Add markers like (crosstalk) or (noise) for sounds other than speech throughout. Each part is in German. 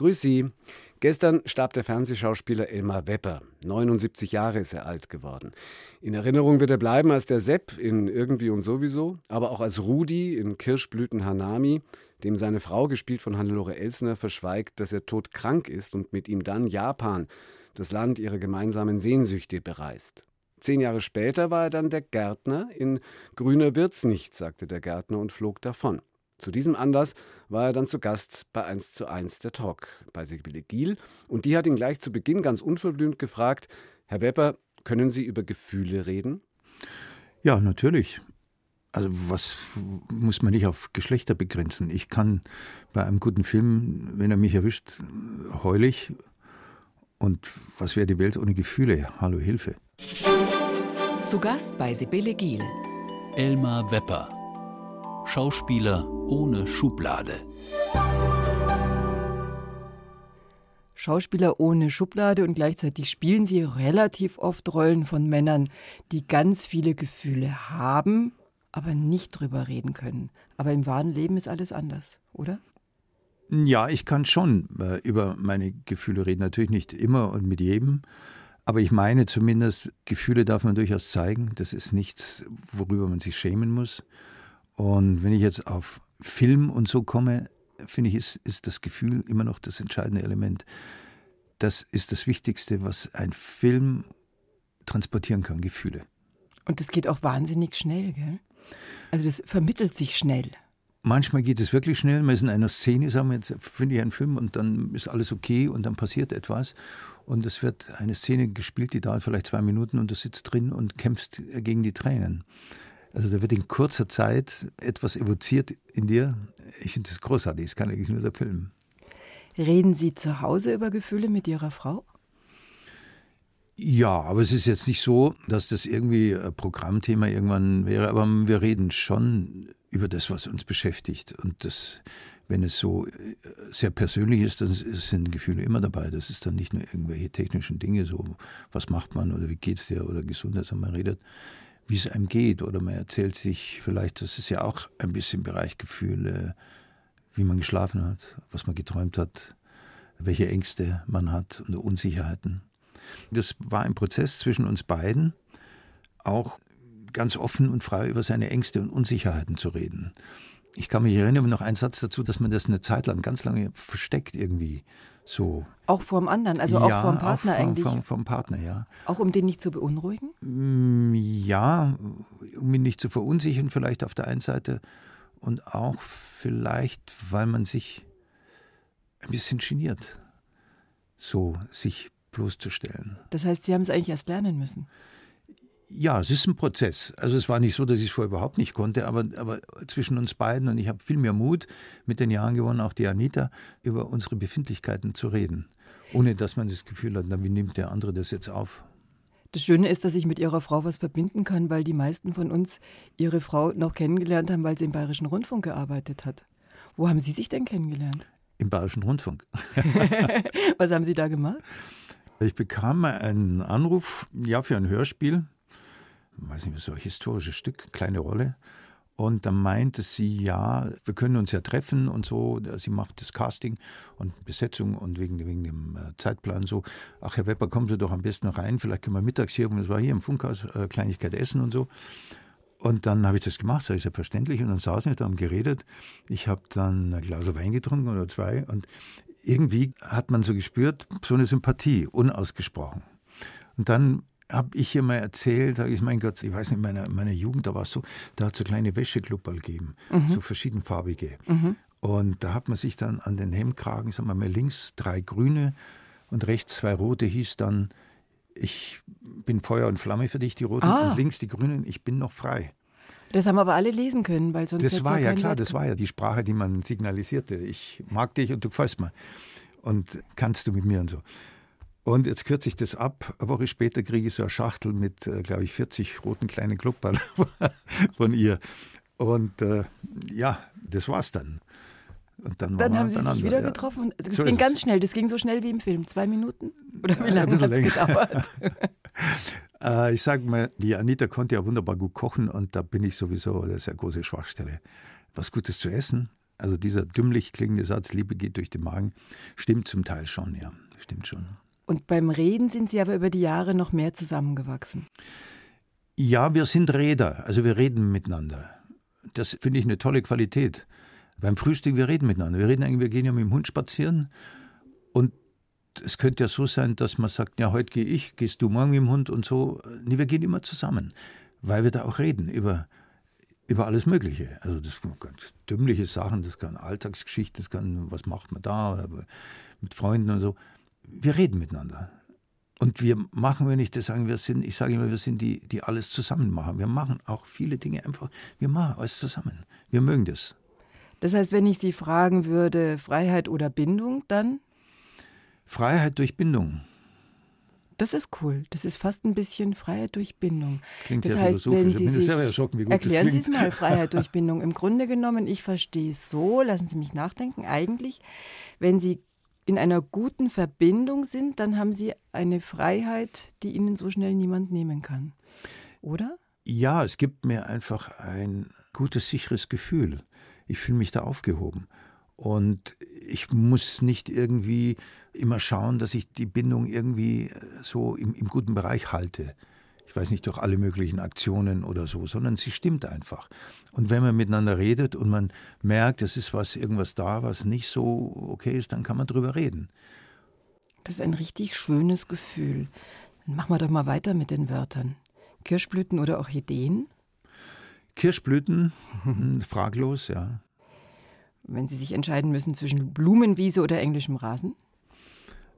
Grüß Sie. Gestern starb der Fernsehschauspieler Elmar Wepper. 79 Jahre ist er alt geworden. In Erinnerung wird er bleiben als der Sepp in Irgendwie und sowieso, aber auch als Rudi in Kirschblüten Hanami, dem seine Frau, gespielt von Hannelore Elsner, verschweigt, dass er todkrank ist und mit ihm dann Japan, das Land ihrer gemeinsamen Sehnsüchte, bereist. Zehn Jahre später war er dann der Gärtner. In Grüner wird's nicht, sagte der Gärtner und flog davon. Zu diesem Anlass war er dann zu Gast bei 1 zu 1 der Talk bei Sibylle Giel und die hat ihn gleich zu Beginn ganz unverblümt gefragt, Herr Wepper, können Sie über Gefühle reden? Ja, natürlich. Also was muss man nicht auf Geschlechter begrenzen? Ich kann bei einem guten Film, wenn er mich erwischt, heulig und was wäre die Welt ohne Gefühle? Hallo Hilfe. Zu Gast bei Sibylle Giel. Elmar Wepper Schauspieler ohne Schublade. Schauspieler ohne Schublade und gleichzeitig spielen sie relativ oft Rollen von Männern, die ganz viele Gefühle haben, aber nicht drüber reden können. Aber im wahren Leben ist alles anders, oder? Ja, ich kann schon äh, über meine Gefühle reden. Natürlich nicht immer und mit jedem. Aber ich meine zumindest, Gefühle darf man durchaus zeigen. Das ist nichts, worüber man sich schämen muss. Und wenn ich jetzt auf Film und so komme, finde ich, ist, ist das Gefühl immer noch das entscheidende Element. Das ist das Wichtigste, was ein Film transportieren kann, Gefühle. Und das geht auch wahnsinnig schnell, gell? Also das vermittelt sich schnell. Manchmal geht es wirklich schnell. Man ist in einer Szene, sagen wir jetzt, finde ich einen Film und dann ist alles okay und dann passiert etwas. Und es wird eine Szene gespielt, die dauert vielleicht zwei Minuten und du sitzt drin und kämpfst gegen die Tränen. Also da wird in kurzer Zeit etwas evoziert in dir. Ich finde das großartig, das kann eigentlich nur der Film. Reden Sie zu Hause über Gefühle mit Ihrer Frau? Ja, aber es ist jetzt nicht so, dass das irgendwie ein Programmthema irgendwann wäre, aber wir reden schon über das, was uns beschäftigt. Und das, wenn es so äh, sehr persönlich ist, dann sind Gefühle immer dabei. Das ist dann nicht nur irgendwelche technischen Dinge, so was macht man oder wie geht es dir oder Gesundheit, sondern man redet wie es einem geht. Oder man erzählt sich vielleicht, das ist ja auch ein bisschen Bereich Gefühle, wie man geschlafen hat, was man geträumt hat, welche Ängste man hat und Unsicherheiten. Das war ein Prozess zwischen uns beiden, auch ganz offen und frei über seine Ängste und Unsicherheiten zu reden. Ich kann mich erinnern, noch ein Satz dazu, dass man das eine Zeit lang ganz lange versteckt irgendwie so. Auch vom anderen, also ja, auch vom Partner auch vom, eigentlich. Vom, vom Partner, ja. Auch um den nicht zu beunruhigen? Mm, ja, um ihn nicht zu verunsichern, vielleicht auf der einen Seite. Und auch vielleicht, weil man sich ein bisschen geniert, so sich bloßzustellen. Das heißt, Sie haben es eigentlich erst lernen müssen. Ja, es ist ein Prozess. Also es war nicht so, dass ich es vorher überhaupt nicht konnte, aber, aber zwischen uns beiden und ich habe viel mehr Mut mit den Jahren gewonnen, auch die Anita, über unsere Befindlichkeiten zu reden. Ohne dass man das Gefühl hat, na, wie nimmt der andere das jetzt auf? Das Schöne ist, dass ich mit ihrer Frau was verbinden kann, weil die meisten von uns ihre Frau noch kennengelernt haben, weil sie im Bayerischen Rundfunk gearbeitet hat. Wo haben Sie sich denn kennengelernt? Im Bayerischen Rundfunk. (laughs) (laughs) was haben Sie da gemacht? Ich bekam einen Anruf, ja, für ein Hörspiel weiß nicht, so historisches Stück, kleine Rolle. Und dann meinte sie, ja, wir können uns ja treffen und so. Sie macht das Casting und Besetzung und wegen, wegen dem äh, Zeitplan so. Ach, Herr Wepper, kommen Sie doch am besten rein. Vielleicht können wir mittags hier, und es war hier im Funkhaus, äh, Kleinigkeit essen und so. Und dann habe ich das gemacht, das ist selbstverständlich. Und dann saßen wir da, haben geredet. Ich habe dann ein Glas Wein getrunken oder zwei. Und irgendwie hat man so gespürt, so eine Sympathie, unausgesprochen. Und dann habe ich ihr mal erzählt, sage ich, mein Gott, ich weiß nicht, in meiner, Jugend, da war es so, da hat es so kleine Wäscheklupperl gegeben, mhm. so verschiedenfarbige. Mhm. Und da hat man sich dann an den Hemdkragen, sagen wir mal, links drei grüne und rechts zwei rote, hieß dann, ich bin Feuer und Flamme für dich, die roten, ah. und links die grünen, ich bin noch frei. Das haben aber alle lesen können, weil sonst. Das war ja klar, Wert das war ja die Sprache, die man signalisierte. Ich mag dich und du gefällst mir. Und kannst du mit mir und so. Und jetzt kürze ich das ab. Eine Woche später kriege ich so eine Schachtel mit, äh, glaube ich, 40 roten kleinen Klubberl (laughs) von ihr. Und äh, ja, das war's dann. Und dann, dann haben Sie sich wieder ja. getroffen. Das so ging ganz schnell. Das ging so schnell wie im Film. Zwei Minuten? Oder wie lange hat es gedauert? (laughs) (laughs) äh, ich sage mal, die Anita konnte ja wunderbar gut kochen und da bin ich sowieso, das ist eine große Schwachstelle. Was Gutes zu essen, Also dieser dümmlich klingende Satz, Liebe geht durch den Magen, stimmt zum Teil schon, ja, stimmt schon. Und beim Reden sind Sie aber über die Jahre noch mehr zusammengewachsen. Ja, wir sind Räder, also wir reden miteinander. Das finde ich eine tolle Qualität. Beim Frühstück, wir reden miteinander. Wir reden eigentlich, wir gehen ja mit dem Hund spazieren und es könnte ja so sein, dass man sagt, ja, heute gehe ich, gehst du morgen mit dem Hund und so. Nee, wir gehen immer zusammen, weil wir da auch reden über, über alles Mögliche. Also das sind ganz dümmliche Sachen, das kann Alltagsgeschichte, das kann, was macht man da oder mit Freunden und so. Wir reden miteinander. Und wir machen, wenn ich das sage, wir sind, ich sage immer, wir sind die, die alles zusammen machen. Wir machen auch viele Dinge einfach, wir machen alles zusammen. Wir mögen das. Das heißt, wenn ich Sie fragen würde, Freiheit oder Bindung, dann? Freiheit durch Bindung. Das ist cool. Das ist fast ein bisschen Freiheit durch Bindung. Klingt das sehr heißt, philosophisch. wenn Ich Sie bin sich, selber erschrocken, wie gut erklären das Sie klingt. es mal, Freiheit durch (laughs) Bindung. Im Grunde genommen, ich verstehe es so, lassen Sie mich nachdenken, eigentlich, wenn Sie in einer guten Verbindung sind, dann haben Sie eine Freiheit, die Ihnen so schnell niemand nehmen kann. Oder? Ja, es gibt mir einfach ein gutes, sicheres Gefühl. Ich fühle mich da aufgehoben. Und ich muss nicht irgendwie immer schauen, dass ich die Bindung irgendwie äh, so im, im guten Bereich halte. Ich weiß nicht, durch alle möglichen Aktionen oder so, sondern sie stimmt einfach. Und wenn man miteinander redet und man merkt, es ist was, irgendwas da, was nicht so okay ist, dann kann man drüber reden. Das ist ein richtig schönes Gefühl. Dann machen wir doch mal weiter mit den Wörtern. Kirschblüten oder Orchideen. Kirschblüten, hm, fraglos, ja. Wenn Sie sich entscheiden müssen zwischen Blumenwiese oder englischem Rasen.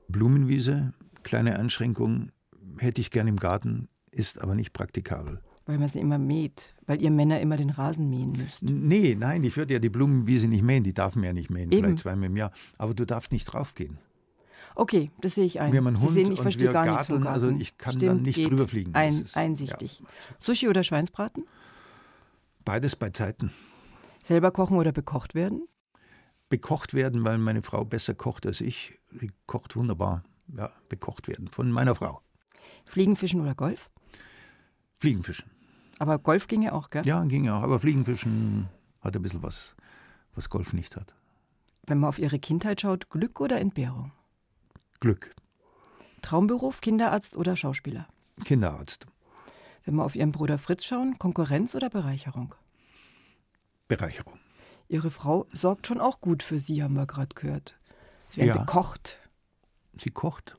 Blumenwiese, kleine Einschränkung, hätte ich gern im Garten, ist aber nicht praktikabel. Weil man sie immer mäht, weil ihr Männer immer den Rasen mähen müsst. Nee, nein, ich würde ja die Blumenwiese nicht mähen, die darf man ja nicht mähen, Eben. vielleicht zweimal im Jahr. Aber du darfst nicht draufgehen. Okay, das sehe ich ein. Wir haben einen Sie Hund sehen, ich und verstehe wir gar garteln, also ich kann Stimmt, dann nicht geht. drüber fliegen. Ein, ist- einsichtig. ja. Sushi oder Schweinsbraten? Beides bei Zeiten. Selber kochen oder bekocht werden? Bekocht werden, weil meine Frau besser kocht als ich. Sie kocht wunderbar. Ja, bekocht werden von meiner Frau. Fliegen, Fischen oder Golf? Fliegenfischen. Aber Golf ginge auch, gell? Ja, ging auch. Aber Fliegenfischen hat ein bisschen was, was Golf nicht hat. Wenn man auf ihre Kindheit schaut, Glück oder Entbehrung? Glück. Traumberuf, Kinderarzt oder Schauspieler? Kinderarzt. Wenn wir auf ihren Bruder Fritz schauen, Konkurrenz oder Bereicherung? Bereicherung. Ihre Frau sorgt schon auch gut für Sie, haben wir gerade gehört. Sie werden Ja. bekocht. Sie kocht.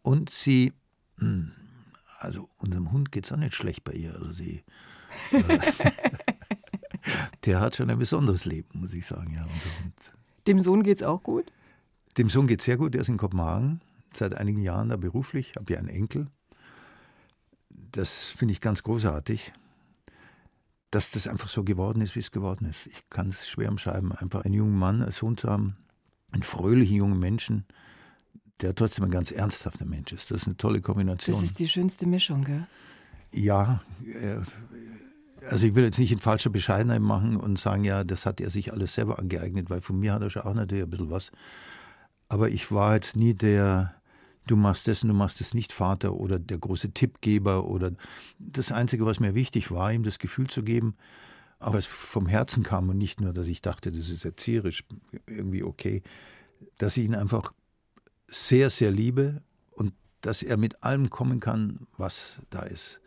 Und sie, hm, also unserem Hund geht es auch nicht schlecht bei ihr. Also sie, äh, (laughs) der hat schon ein besonderes Leben, muss ich sagen, ja, unser Hund. Dem Sohn geht's auch gut? Dem Sohn geht es sehr gut, der ist in Kopenhagen, seit einigen Jahren da beruflich, habe ja einen Enkel. Das finde ich ganz großartig, dass das einfach so geworden ist, wie es geworden ist. Ich kann es schwer umschreiben, einfach einen jungen Mann als Sohn zu haben, einen fröhlichen jungen Menschen, der trotzdem ein ganz ernsthafter Mensch ist. Das ist eine tolle Kombination. Das ist die schönste Mischung, gell? Ja, äh, also ich will jetzt nicht in falscher Bescheidenheit machen und sagen, ja, das hat er sich alles selber angeeignet, weil von mir hat er schon auch natürlich ein bisschen was. Aber ich war jetzt nie der, du machst das und du machst das nicht Vater oder der große Tippgeber oder das Einzige, was mir wichtig war, ihm das Gefühl zu geben, aber es vom Herzen kam und nicht nur, dass ich dachte, das ist erzieherisch irgendwie okay, dass ich ihn einfach sehr, sehr liebe und dass er mit allem kommen kann, was da ist.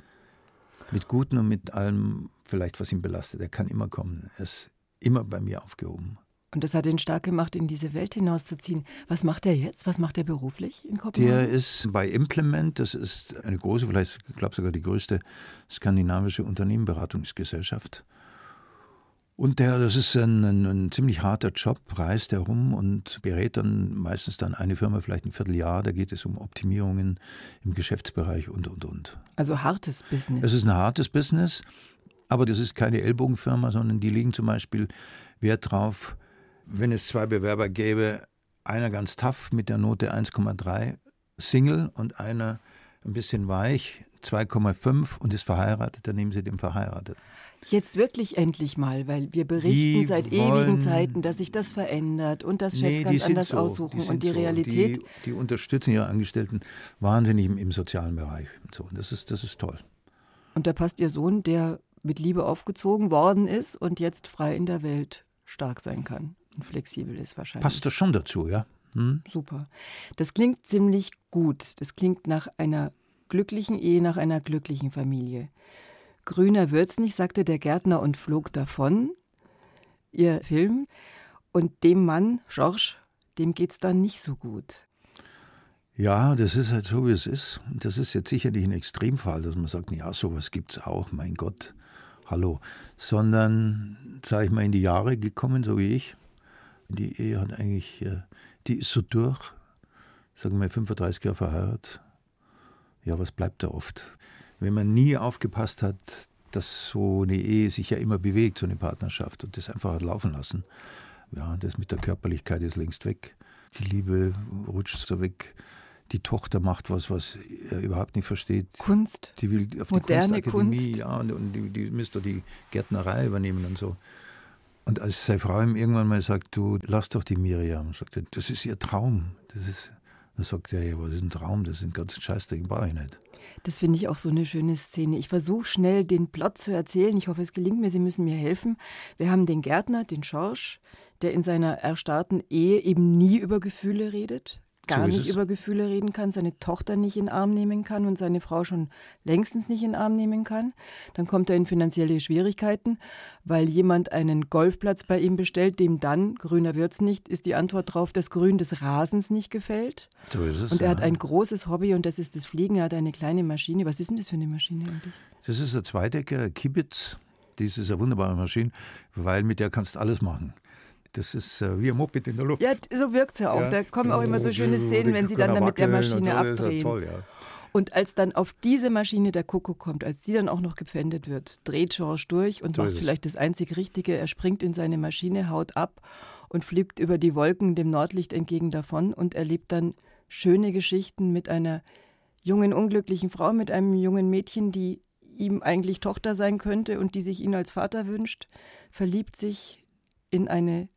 Mit Guten und mit allem, vielleicht was ihn belastet. Er kann immer kommen. Er ist immer bei mir aufgehoben. Und das hat ihn stark gemacht, in diese Welt hinauszuziehen. Was macht er jetzt? Was macht er beruflich in Kopenhagen? Der ist bei Implement, das ist eine große, vielleicht, ich glaube sogar die größte skandinavische Unternehmenberatungsgesellschaft. Und der, das ist ein, ein, ein ziemlich harter Job, reist herum und berät dann meistens dann eine Firma vielleicht ein Vierteljahr. Da geht es um Optimierungen im Geschäftsbereich und, und, und. also hartes Business. Es ist ein hartes Business, aber das ist keine Ellbogenfirma, sondern die legen zum Beispiel Wert drauf, wenn es zwei Bewerber gäbe, einer ganz tough mit der Note 1,3 Single und einer ein bisschen weich 2,5 und ist verheiratet, dann nehmen sie den verheiratet. Jetzt wirklich endlich mal, weil wir berichten Die seit wollen- ewigen Zeiten, dass sich das verändert und dass Chefs die ganz anders so, aussuchen die und die so. Realität. Die, die unterstützen ihre Angestellten wahnsinnig im, im sozialen Bereich. Und so. Und das, ist, das ist toll. Und da passt ihr Sohn, der mit Liebe aufgezogen worden ist und jetzt frei in der Welt stark sein kann und flexibel ist wahrscheinlich. Passt das schon dazu, ja? Hm? Super. Das klingt ziemlich gut. Das klingt nach einer glücklichen Ehe, nach einer glücklichen Familie. Grüner wird's nicht, sagte der Gärtner und flog davon. Ihr Film. Und dem Mann, Georges, dem geht's dann nicht so gut. Ja, das ist halt so, wie es ist. Das ist jetzt sicherlich ein Extremfall, dass man sagt, ja, sowas gibt's auch, mein Gott, hallo. Sondern, sage ich mal, in die Jahre gekommen, so wie ich. Die Ehe hat eigentlich, äh, die ist so durch, sagen wir 35 Jahre verheiratet. Ja, was bleibt da oft? Wenn man nie aufgepasst hat, dass so eine Ehe sich ja immer bewegt, so eine Partnerschaft, und das einfach hat laufen lassen. Ja, das mit der Körperlichkeit ist längst weg. Die Liebe rutscht so weg. Die Tochter macht was, was er überhaupt nicht versteht. Kunst. Die will auf Moderne die Kunstakademie, Kunst. ja, und, und die, die müsste die Gärtnerei übernehmen und so. Und als seine Frau ihm irgendwann mal sagt, du lass doch die Miriam, sagt er, das ist ihr Traum. Das ist, dann sagt er, ja, was ist ein Traum? Das ist ein ganzen Scheiß, den brauche ich nicht. Das finde ich auch so eine schöne Szene. Ich versuche schnell den Plot zu erzählen. Ich hoffe, es gelingt mir. Sie müssen mir helfen. Wir haben den Gärtner, den Schorsch, der in seiner erstarrten Ehe eben nie über Gefühle redet, gar So nicht es. über Gefühle reden kann, seine Tochter nicht in den Arm nehmen kann und seine Frau schon längstens nicht in den Arm nehmen kann. Dann kommt er in finanzielle Schwierigkeiten, weil jemand einen Golfplatz bei ihm bestellt, dem dann, grüner wird's nicht, ist die Antwort drauf, das Grün des Rasens nicht gefällt. So ist es. Und er hat ja. ein großes Hobby und das ist das Fliegen. Er hat eine kleine Maschine. Was ist denn das für eine Maschine eigentlich? Das ist ein Zweidecker, Kibitz. Das ist eine wunderbare Maschine, weil mit der kannst du alles machen. Das ist äh, wie ein Moped in der Luft. Ja, so wirkt's ja auch. Da kommen auch immer so schöne Szenen, wenn sie dann, dann mit der Maschine ist ja abdrehen. toll, ja. Und als dann auf diese Maschine der Kuckuck kommt, als die dann auch noch gepfändet wird, dreht George durch und So macht es. vielleicht das einzig Richtige. Er springt in seine Maschine, haut ab und fliegt über die Wolken dem Nordlicht entgegen davon und erlebt dann schöne Geschichten mit einer jungen, unglücklichen Frau, mit einem jungen Mädchen, die ihm eigentlich Tochter sein könnte und die sich ihn als Vater wünscht, verliebt sich in eine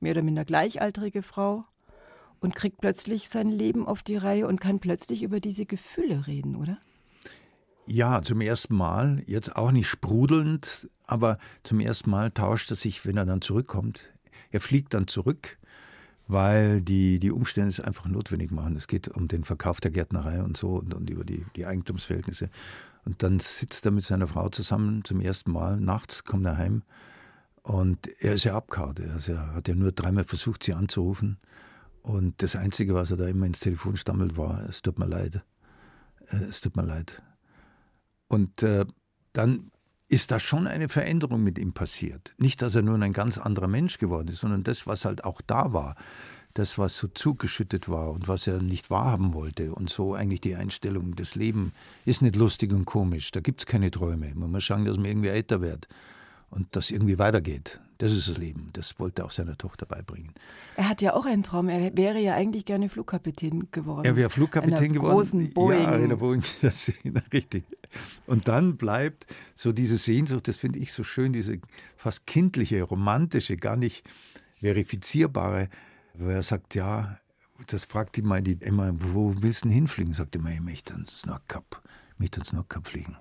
mehr oder minder gleichaltrige Frau und kriegt plötzlich sein Leben auf die Reihe und kann plötzlich über diese Gefühle reden, oder? Ja, zum ersten Mal, jetzt auch nicht sprudelnd, aber zum ersten Mal tauscht er sich, wenn er dann zurückkommt. Er fliegt dann zurück, weil die, die Umstände es einfach notwendig machen. Es geht um den Verkauf der Gärtnerei und so und, und über die, die Eigentumsverhältnisse. Und dann sitzt er mit seiner Frau zusammen zum ersten Mal. Nachts kommt er heim und er ist ja abgehauen. Also er hat ja nur dreimal versucht, sie anzurufen. Und das Einzige, was er da immer ins Telefon stammelt, war, es tut mir leid. Äh, Es tut mir leid. Und äh, dann ist da schon eine Veränderung mit ihm passiert. Nicht, dass er nun ein ganz anderer Mensch geworden ist, sondern das, was halt auch da war, das, was so zugeschüttet war und was er nicht wahrhaben wollte. Und so eigentlich die Einstellung, das Leben ist nicht lustig und komisch, da gibt es keine Träume. Man muss schauen, dass man irgendwie älter wird und das irgendwie weitergeht. Das ist das Leben. Das wollte er auch seiner Tochter beibringen. Er hat ja auch einen Traum. Er wäre ja eigentlich gerne Flugkapitän geworden. Er wäre Flugkapitän Einer geworden. großen (laughs) Boeing. Ja, einer Boeing, das, richtig. Und dann bleibt so diese Sehnsucht, das finde ich so schön, diese fast kindliche, romantische, gar nicht verifizierbare, wo er sagt, ja, das fragt mal die immer, wo willst du hinfliegen? Sagt er immer, ich möchte ans Nordkap, möchte ans Nordkap fliegen.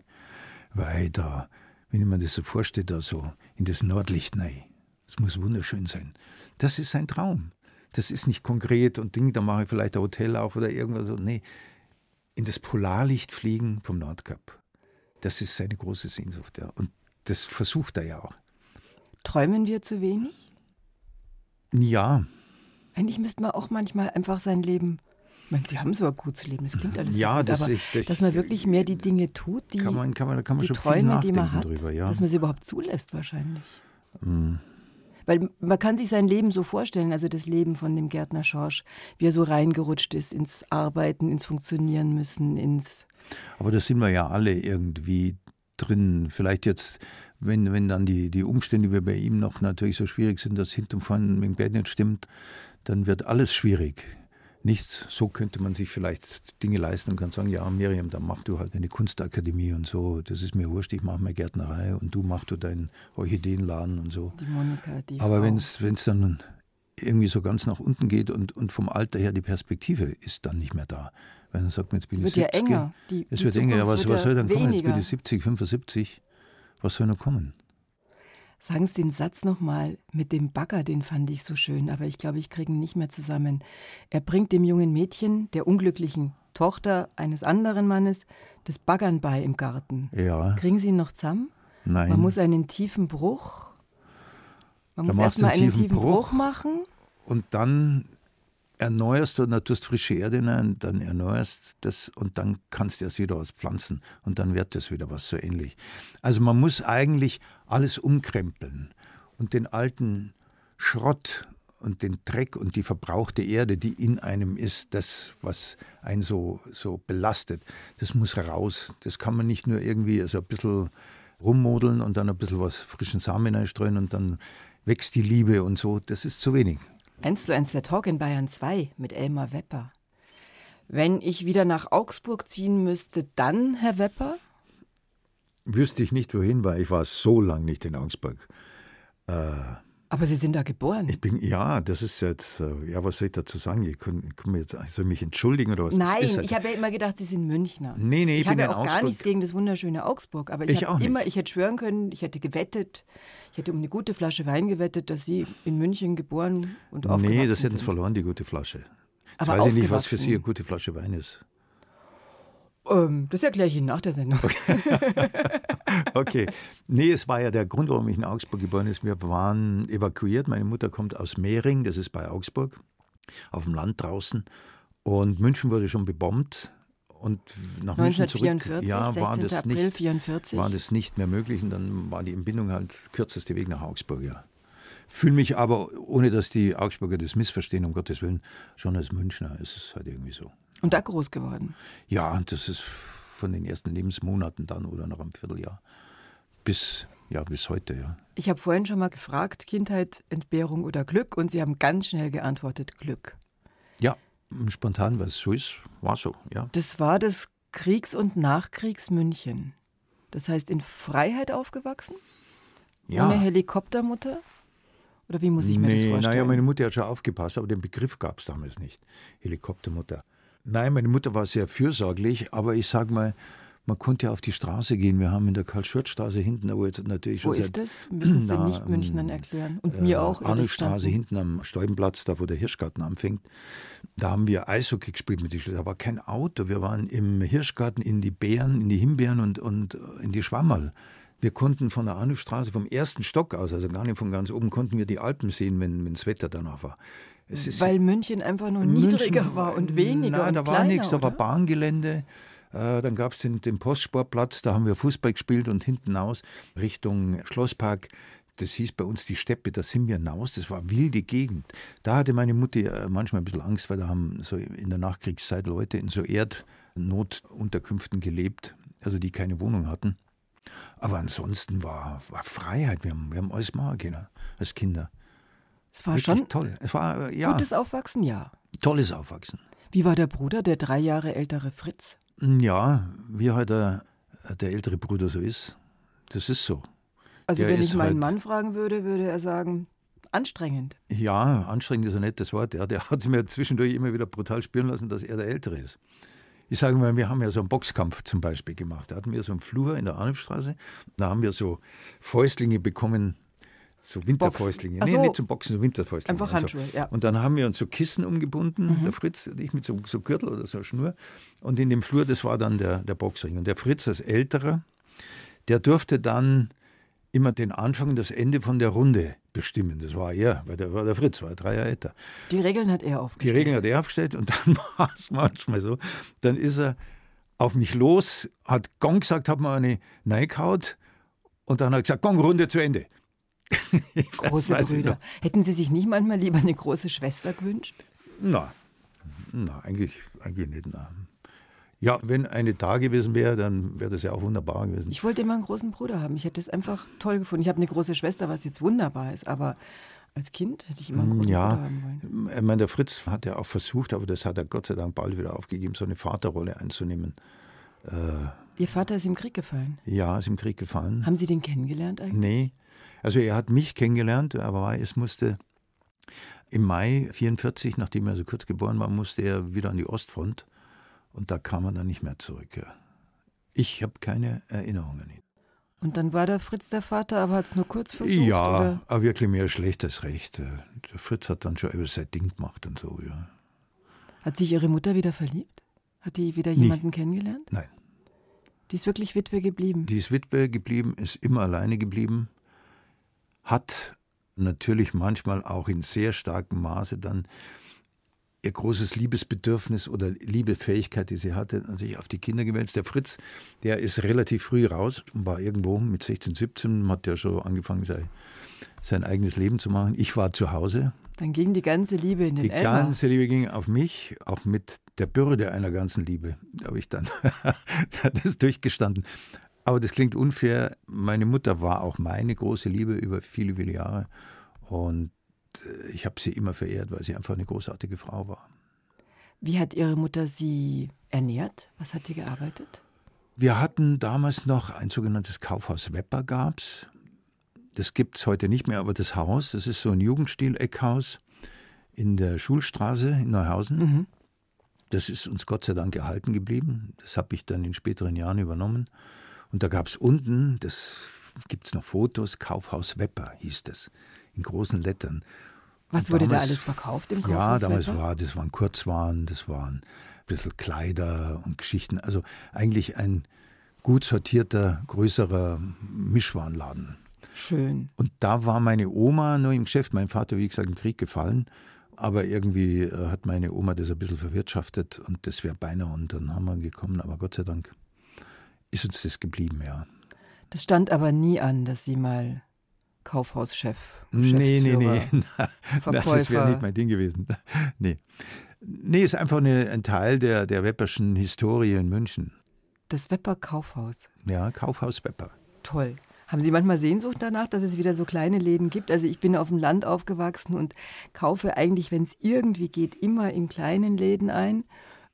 Weil da, wenn ich mir das so vorstelle, da so in das Nordlicht rein, das muss wunderschön sein. Das ist sein Traum. Das ist nicht konkret und Ding, da mache ich vielleicht ein Hotel auf oder irgendwas. Nee, in das Polarlicht fliegen vom Nordkap. Das ist seine große Sehnsucht, ja. Und das versucht er ja auch. Träumen wir zu wenig? Ja, Eigentlich müsste man auch manchmal einfach sein Leben. Meine, Sie haben so ein gutes Leben, das klingt alles Ja, so gut, das aber ich- ich- dass man wirklich mehr die Dinge tut, die, kann man, kann man, kann man die Träume, die man hat, drüber, ja. Dass man sie überhaupt zulässt wahrscheinlich. Weil man kann sich sein Leben so vorstellen, also das Leben von dem Gärtner Schorsch, wie er so reingerutscht ist ins Arbeiten, ins Funktionieren müssen, ins Aber da sind wir ja alle irgendwie drin. Vielleicht jetzt, wenn, wenn dann die, die Umstände wie bei ihm noch natürlich so schwierig sind, dass hinten vorne mit dem Bett nicht stimmt, dann wird alles schwierig. Nicht so könnte man sich vielleicht Dinge leisten und kann sagen, ja Miriam, dann mach du halt eine Kunstakademie und so. Das ist mir wurscht, ich mache meine Gärtnerei und du machst du deinen Orchideenladen und so. die Monika, die Aber wenn es dann irgendwie so ganz nach unten geht und, und vom Alter her die Perspektive ist dann nicht mehr da. Wenn dann sagt man, jetzt bin Es ich wird ja 70. enger. Die- es die wird enger. Ja, Zukunft was, was soll dann kommen? Jetzt bin weniger. ich 70, 75. Was soll noch kommen? Sagen Sie den Satz nochmal mit dem Bagger, den fand ich so schön, aber ich glaube, ich kriege ihn nicht mehr zusammen. Er bringt dem jungen Mädchen, der unglücklichen Tochter eines anderen Mannes, das Baggern bei im Garten. Ja. Kriegen Sie ihn noch zusammen? Nein. Man muss einen tiefen Bruch. Man Da muss erstmal einen einen tiefen tiefen Bruch Bruch. machen. Und dann erneuerst du, und dann tust frische Erde hinein, dann erneuerst das und dann kannst du erst wieder was pflanzen und dann wird das wieder was so ähnlich. Also man muss eigentlich alles umkrempeln und den alten Schrott und den Dreck und die verbrauchte Erde, die in einem ist, das, was einen so, so belastet, das muss raus. Das kann man nicht nur irgendwie so ein bisschen rummodeln und dann ein bisschen was frischen Samen einstreuen und dann wächst die Liebe und so. Das ist zu wenig. 1 zu 1 der Talk in Bayern 2 mit Elmar Wepper. Wenn ich wieder nach Augsburg ziehen müsste, dann, Herr Wepper? Wüsste ich nicht, wohin, weil ich war so lange nicht in Augsburg. Aber Sie sind da geboren. Ich bin, ja, das ist jetzt, äh, ja, was soll ich dazu sagen? Ich kann, kann mir jetzt, ich soll mich entschuldigen oder was? Nein, halt- ich habe ja immer gedacht, Sie sind Münchner. Nee, nee, ich ich bin habe ja auch gar Augsburg. nichts gegen das wunderschöne Augsburg, aber ich, Ich habe immer, ich hätte schwören können, ich hätte gewettet, ich hätte um eine gute Flasche Wein gewettet, dass Sie in München geboren und aufgewachsen Nee, das hätten sie sind. verloren, die gute Flasche. Jetzt Aber weiß ich nicht, was für. Sie eine gute Flasche Wein ist. Ähm, das erkläre ich Ihnen nach der Sendung. (laughs) Okay. Nee, es war ja der Grund, warum ich in Augsburg geboren ist. Wir waren evakuiert. Meine Mutter kommt aus Mehring, das ist bei Augsburg, auf dem Land draußen. Und München wurde schon bebombt. Und nach München zurück 1944, ja, war 16. das April nicht, 44. war das nicht mehr möglich. Und dann war die Entbindung halt kürzeste Weg nach Augsburg, ja. Fühle mich aber, ohne dass die Augsburger das missverstehen, um Gottes Willen, schon als Münchner. Es ist halt irgendwie so. Und da groß geworden. Ja, das ist von den ersten Lebensmonaten dann oder nach einem Vierteljahr bis, ja, bis heute, ja. Ich habe vorhin schon mal gefragt, Kindheit, Entbehrung oder Glück, und Sie haben ganz schnell geantwortet, Glück. Ja, spontan, weil es so ist, war so, ja. Das war das Kriegs- und Nachkriegsmünchen. Das heißt, in Freiheit aufgewachsen? ja. Ohne Helikoptermutter? Oder wie muss ich mir das nee, vorstellen? naja, meine Mutter hat schon aufgepasst, aber den Begriff gab es damals nicht. Helikoptermutter. Nein, meine Mutter war sehr fürsorglich, aber ich sag mal, man konnte ja auf die Straße gehen. Wir haben in der Karl-Schürz-Straße hinten, aber jetzt natürlich Wo ist das? Müssen Sie (clears throat) Na, Nicht-Münchnern ähm, erklären. Und mir auch. gestanden. hinten am Steubenplatz, da wo der Hirschgarten anfängt. Da haben wir Eishockey gespielt mit den Schlitten. Da war kein Auto. Wir waren im Hirschgarten in die Beeren, in die Himbeeren und, und in die Schwammerl. Wir konnten von der Arnoldstraße vom ersten Stock aus, also gar nicht von ganz oben, konnten wir die Alpen sehen, wenn, wenn das Wetter danach war. Weil München einfach nur München- niedriger war und weniger Nein, und da war kleiner, nichts, da war? Bahngelände. Äh, dann gab es den, den Postsportplatz, da haben wir Fußball gespielt und hinten aus Richtung Schlosspark. Das hieß bei uns die Steppe, da sind wir hinaus, das war wilde Gegend. Da hatte meine Mutter äh, manchmal ein bisschen Angst, weil da haben so in der Nachkriegszeit Leute in so Erdnotunterkünften gelebt, also die keine Wohnung hatten. Aber ansonsten war, war Freiheit, wir haben, wir haben alles machen können als Kinder. Es war Wirklich schon toll. Es war äh, ja, gutes Aufwachsen, ja. tolles Aufwachsen. Wie war der Bruder, der drei Jahre ältere Fritz? Ja, wie halt der, der ältere Bruder so ist. Das ist so. Also Der wenn ich meinen halt- Mann fragen würde, würde er sagen, anstrengend. Ja, anstrengend ist ein nettes Wort. Ja, der hat es mir zwischendurch immer wieder brutal spüren lassen, dass er der Ältere ist. Ich sage mal, wir haben ja so einen Boxkampf zum Beispiel gemacht. Da hatten wir so einen Flur in der Arnulfstraße. Da haben wir so Fäustlinge bekommen, so Winterfäustlinge. Nee, so. nicht zum Boxen, so Winterfäustlinge. Einfach Also- Handschuhe, ja. Und dann haben wir uns so Kissen umgebunden, der Fritz und ich mit so, so Gürtel oder so Schnur. Und in dem Flur, das war dann der, der Boxring. Und der Fritz als Älterer, der durfte dann immer den Anfang und das Ende von der Runde bestimmen. Das war er, weil der war der Fritz, war drei Jahre älter. Die Regeln hat er Die aufgestellt. Regeln hat er aufgestellt und dann (laughs) war es manchmal so. Dann ist er auf mich los, hat Gong gesagt, hat mir eine reingehaut und dann hat er gesagt, Gong, Runde zu Ende. (laughs) Große Brüder. Hätten Sie sich nicht manchmal lieber eine große Schwester gewünscht? Na, na eigentlich, eigentlich nicht. Na. Ja, wenn eine da gewesen wäre, dann wäre das ja auch wunderbar gewesen. Ich wollte immer einen großen Bruder haben. Ich hätte es einfach toll gefunden. Ich habe eine große Schwester, was jetzt wunderbar ist, aber als Kind hätte ich immer einen großen Bruder ja, haben wollen. ich meine, der Fritz hat ja auch versucht, aber das hat er Gott sei Dank bald wieder aufgegeben, so eine Vaterrolle einzunehmen. Ihr Vater ist im Krieg gefallen. Ja, ist im Krieg gefallen. Haben Sie den kennengelernt eigentlich? Nee, also er hat mich kennengelernt, aber es musste im Mai 44, nachdem er so kurz geboren war, musste er wieder an die Ostfront und da kam er dann nicht mehr zurück. Ja. Ich habe keine Erinnerungen an ihn. Und dann war der Fritz der Vater, aber hat es nur kurz versucht? Ja, oder? aber wirklich mehr schlecht als recht. Der Fritz hat dann schon über sein Ding gemacht und so, ja. Hat sich Ihre Mutter wieder verliebt? Hat die wieder jemanden kennengelernt? Nein. Die ist wirklich Witwe geblieben. Die ist Witwe geblieben, ist immer alleine geblieben, hat natürlich manchmal auch in sehr starkem Maße dann ihr großes Liebesbedürfnis oder Liebefähigkeit, die sie hatte, natürlich auf die Kinder gewälzt. Der Fritz, der ist relativ früh raus und war irgendwo mit 16, 17, hat ja schon angefangen, sein, sein eigenes Leben zu machen. Ich war zu Hause. Dann ging die ganze Liebe in den Die Elmar. ganze Liebe ging auf mich, auch mit der Bürde einer ganzen Liebe. Habe ich dann (laughs) das durchgestanden. Aber das klingt unfair. Meine Mutter war auch meine große Liebe über viele, viele Jahre. Und äh, ich habe sie immer verehrt, weil sie einfach eine großartige Frau war. Wie hat Ihre Mutter Sie ernährt? Was hat die gearbeitet? Wir hatten damals noch ein sogenanntes Kaufhaus Wepper gab's. Das gibt es heute nicht mehr, aber das Haus, das ist so ein Jugendstil-Eckhaus in der Schulstraße in Neuhausen. Das ist uns Gott sei Dank erhalten geblieben. Das habe ich dann in späteren Jahren übernommen. Und da gab es unten, das gibt es noch Fotos, Kaufhaus Wepper hieß das, in großen Lettern. Was Und wurde da damals- alles verkauft im Ja, Kaufhaus? damals Wetter? war, das waren Kurzwaren, das waren ein bisschen Kleider und Geschichten. Also eigentlich ein gut sortierter, größerer Mischwarenladen. Schön. Und da war meine Oma nur im Geschäft. Mein Vater, wie gesagt, im Krieg gefallen. Aber irgendwie äh, hat meine Oma das ein bisschen verwirtschaftet und das wäre beinahe unter den Hammer gekommen. Aber Gott sei Dank ist uns das geblieben, ja. Das stand aber nie an, dass Sie mal Kaufhauschef, Nee, nee, nee. Geschäftsführer, (laughs) Na, das wäre nicht mein Ding gewesen. (laughs) Nee. Nee, ist einfach eine, ein Teil der, der Wepperschen Historie in München. Das Wepper Kaufhaus. Ja, Kaufhaus Wepper. Toll. Haben Sie manchmal Sehnsucht danach, dass es wieder so kleine Läden gibt? Also ich bin auf dem Land aufgewachsen und kaufe eigentlich, wenn es irgendwie geht, immer in kleinen Läden ein.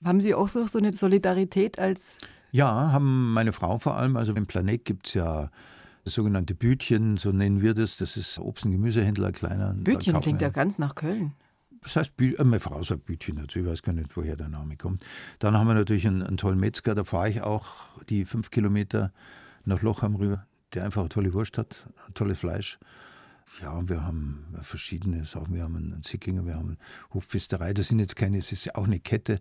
Haben Sie auch so, so eine Solidarität als Ja, haben meine Frau vor allem. Also im Planet gibt es ja das sogenannte Bütchen, so nennen wir das. Das ist Obst- und Gemüsehändler, kleiner. Bütchen? Klingt ja ganz nach Köln. Das heißt, Bü äh, meine Frau sagt Bütchen dazu, ich weiß gar nicht, woher der Name kommt. Dann haben wir natürlich einen, einen tollen Metzger, da fahre ich auch die fünf Kilometer nach Lochheim rüber, der einfach eine tolle Wurst hat, tolles Fleisch. Ja, und wir haben verschiedene Sachen. Wir haben einen Zickinger, wir haben eine Hofpfisterei. Das sind jetzt keine, es ist ja auch eine Kette.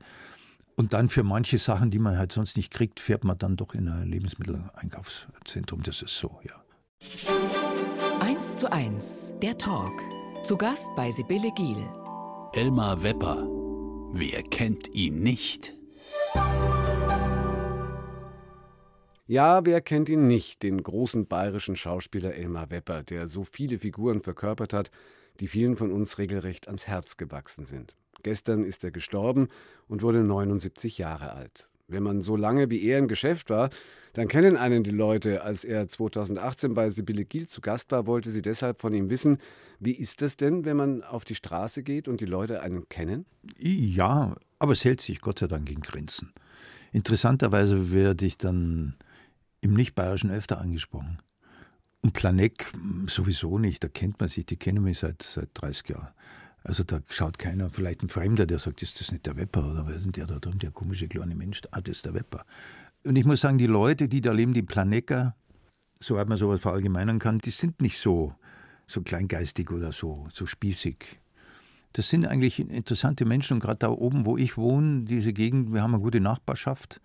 Und dann für manche Sachen, die man halt sonst nicht kriegt, fährt man dann doch in ein Lebensmitteleinkaufszentrum. Das ist so, ja. 1 zu 1, der Talk. Zu Gast bei Sibylle Giel. Elmar Wepper. Wer kennt ihn nicht? Ja, wer kennt ihn nicht, den großen bayerischen Schauspieler Elmar Wepper, der so viele Figuren verkörpert hat, die vielen von uns regelrecht ans Herz gewachsen sind. Gestern ist er gestorben und wurde 79 Jahre alt. Wenn man so lange wie er im Geschäft war, dann kennen einen die Leute. Als er 2018 bei Sibylle Giel zu Gast war, wollte sie deshalb von ihm wissen, wie ist das denn, wenn man auf die Straße geht und die Leute einen kennen? Ja, aber es hält sich Gott sei Dank in Grenzen. Interessanterweise werde ich dann im Nicht-Bayerischen öfter angesprochen. Und Planek sowieso nicht, da kennt man sich, die kennen mich seit, seit 30 Jahren. Also da schaut keiner, vielleicht ein Fremder, der sagt, ist das nicht der Wepper oder wer ist denn der da drin, der komische kleine Mensch? Ah, das ist der Wepper. Und ich muss sagen, die Leute, die da leben, die Planecker, soweit man sowas verallgemeinern kann, die sind nicht so, so kleingeistig oder so, so spießig. Das sind eigentlich interessante Menschen und gerade da oben, wo ich wohne, diese Gegend, wir haben eine gute Nachbarschaft.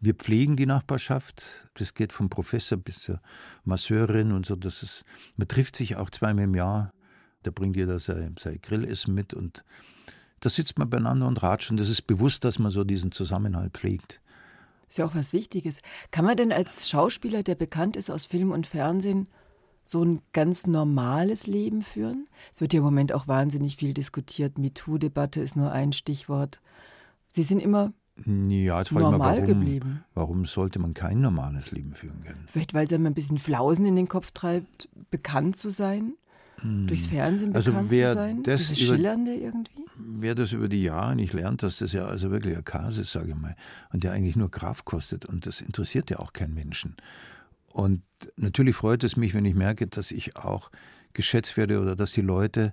Wir pflegen die Nachbarschaft. Das geht vom Professor bis zur Masseurin und so. Das ist, man trifft sich auch zweimal im Jahr. Da bringt jeder sein, sein Grillessen mit und da sitzt man beieinander und ratscht. Und das ist bewusst, dass man so diesen Zusammenhalt pflegt. Ist ja auch was Wichtiges. Kann man denn als Schauspieler, der bekannt ist aus Film und Fernsehen, so ein ganz normales Leben führen? Es wird ja im Moment auch wahnsinnig viel diskutiert. MeToo-Debatte ist nur ein Stichwort. Sie sind immer Ja, jetzt ich mal, normal warum, geblieben. warum sollte man kein normales Leben führen können? Vielleicht, weil es einem ein bisschen Flausen in den Kopf treibt, bekannt zu sein, durchs Fernsehen Also bekannt wer zu sein. das Dieses über- Schillernde irgendwie. wer das über die Jahre nicht lernt, dass das ja also wirklich ein Käse ist, sage ich mal, und der eigentlich nur Kraft kostet und das interessiert ja auch keinen Menschen. Und natürlich freut es mich, wenn ich merke, dass ich auch geschätzt werde oder dass die Leute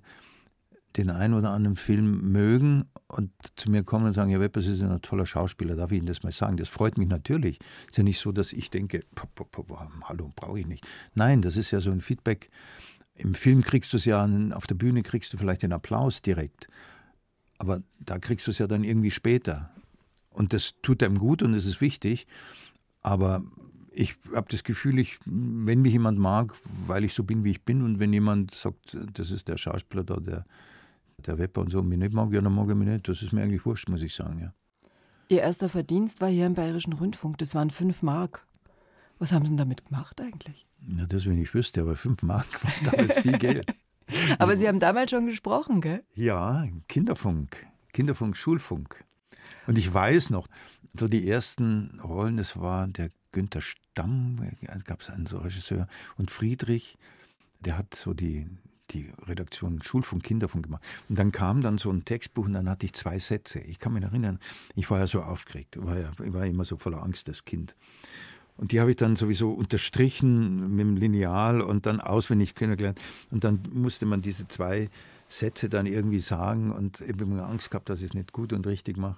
den einen oder anderen Film mögen und zu mir kommen und sagen, Herr Wepper, Sie sind ein toller Schauspieler, darf ich Ihnen das mal sagen? Das freut mich natürlich. Es ist ja nicht so, dass ich denke, pop, pop, pop, hallo, brauche ich nicht. Nein, das ist ja so ein Feedback. Im Film kriegst du es ja, auf der Bühne kriegst du vielleicht den Applaus direkt. Aber da kriegst du es ja dann irgendwie später. Und das tut einem gut und es ist wichtig. Aber ich habe das Gefühl, ich, wenn mich jemand mag, weil ich so bin, wie ich bin, und wenn jemand sagt, das ist der Schauspieler da, der, der Wepper und so, mich nicht mag, ja, dann mag er mich nicht. Das ist mir eigentlich wurscht, muss ich sagen, ja. Ihr erster Verdienst war hier im Bayerischen Rundfunk. Das waren fünf Mark. Was haben Sie denn damit gemacht eigentlich? Ja, das, wenn ich wüsste, aber fünf Mark war damals viel (laughs) Geld. aber Sie haben damals schon gesprochen, gell? Ja, Kinderfunk. Kinderfunk, Schulfunk. Und ich weiß noch, so die ersten Rollen, das war der Günther Stamm, gab es einen so Regisseur, und Friedrich, der hat so die, die Redaktion Schulfunk, Kinderfunk gemacht. Und dann kam dann so ein Textbuch und dann hatte ich zwei Sätze. Ich kann mich erinnern, ich war ja so aufgeregt, war ja, ich war immer so voller Angst, das Kind. Und die habe ich dann sowieso unterstrichen mit dem Lineal und dann auswendig kennengelernt. Und dann musste man diese zwei Sätze dann irgendwie sagen und ich habe immer Angst gehabt, dass ich es nicht gut und richtig mache.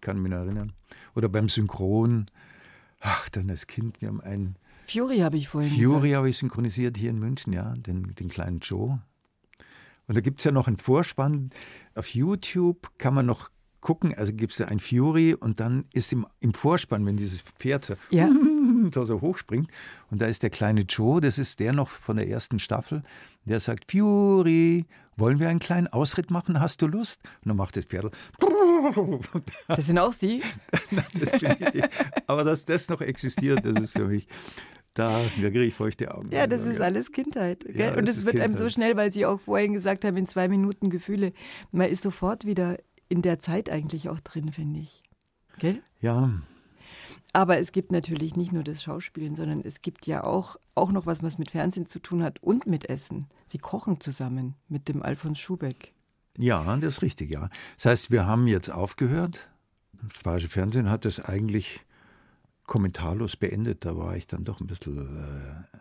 Kann mich noch erinnern. Oder beim Synchron ach, dann als Kind, wir haben einen. Fury habe ich vorhin Fury habe ich synchronisiert hier in München, ja, den, den kleinen Joe. Und da gibt es ja noch einen Vorspann. Auf YouTube kann man noch gucken, also gibt es ja ein Fury und dann ist im, im Vorspann, wenn dieses Pferd so, ja. Da so hochspringt und da ist der kleine Joe, das ist der noch von der ersten Staffel, der sagt, Fury, wollen wir einen kleinen Ausritt machen, hast du Lust? Und dann macht das Pferd (laughs) Das sind auch Sie? (laughs) das. Aber dass das noch existiert, das ist für mich da, da kriege ich feuchte Augen. Ja, das ist alles Kindheit. Ja, und es wird Kindheit. einem so schnell, weil Sie auch vorhin gesagt haben, in zwei Minuten Gefühle. Man ist sofort wieder in der Zeit eigentlich auch drin, finde ich. Gell? Ja. Aber es gibt natürlich nicht nur das Schauspielen, sondern es gibt ja auch, auch noch was, was mit Fernsehen zu tun hat und mit Essen. Sie kochen zusammen mit dem Alfons Schubeck. Ja, das ist richtig, ja. Das heißt, wir haben jetzt aufgehört. Das Bayerische Fernsehen hat das eigentlich kommentarlos beendet. Da war ich dann doch ein bisschen. Äh,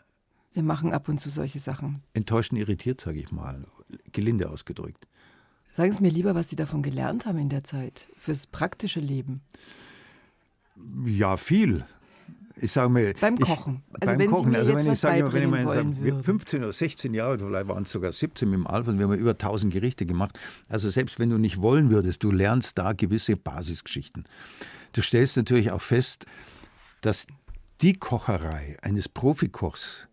wir machen ab und zu solche Sachen. Enttäuschend irritiert, sage ich mal. Gelinde ausgedrückt. Sagen Sie mir lieber, was Sie davon gelernt haben in der Zeit, fürs praktische Leben. Ja, viel ich sage mal. Beim Kochen. Ich, also beim Kochen. also wenn ich sage, wenn ich mal sage, 15 oder 16 Jahre, vielleicht waren es sogar 17 mit dem Alfons, wir haben über 1000 Gerichte gemacht. Also selbst wenn du nicht wollen würdest, du lernst da gewisse Basisgeschichten. Du stellst natürlich auch fest, dass die Kocherei eines Profikochs,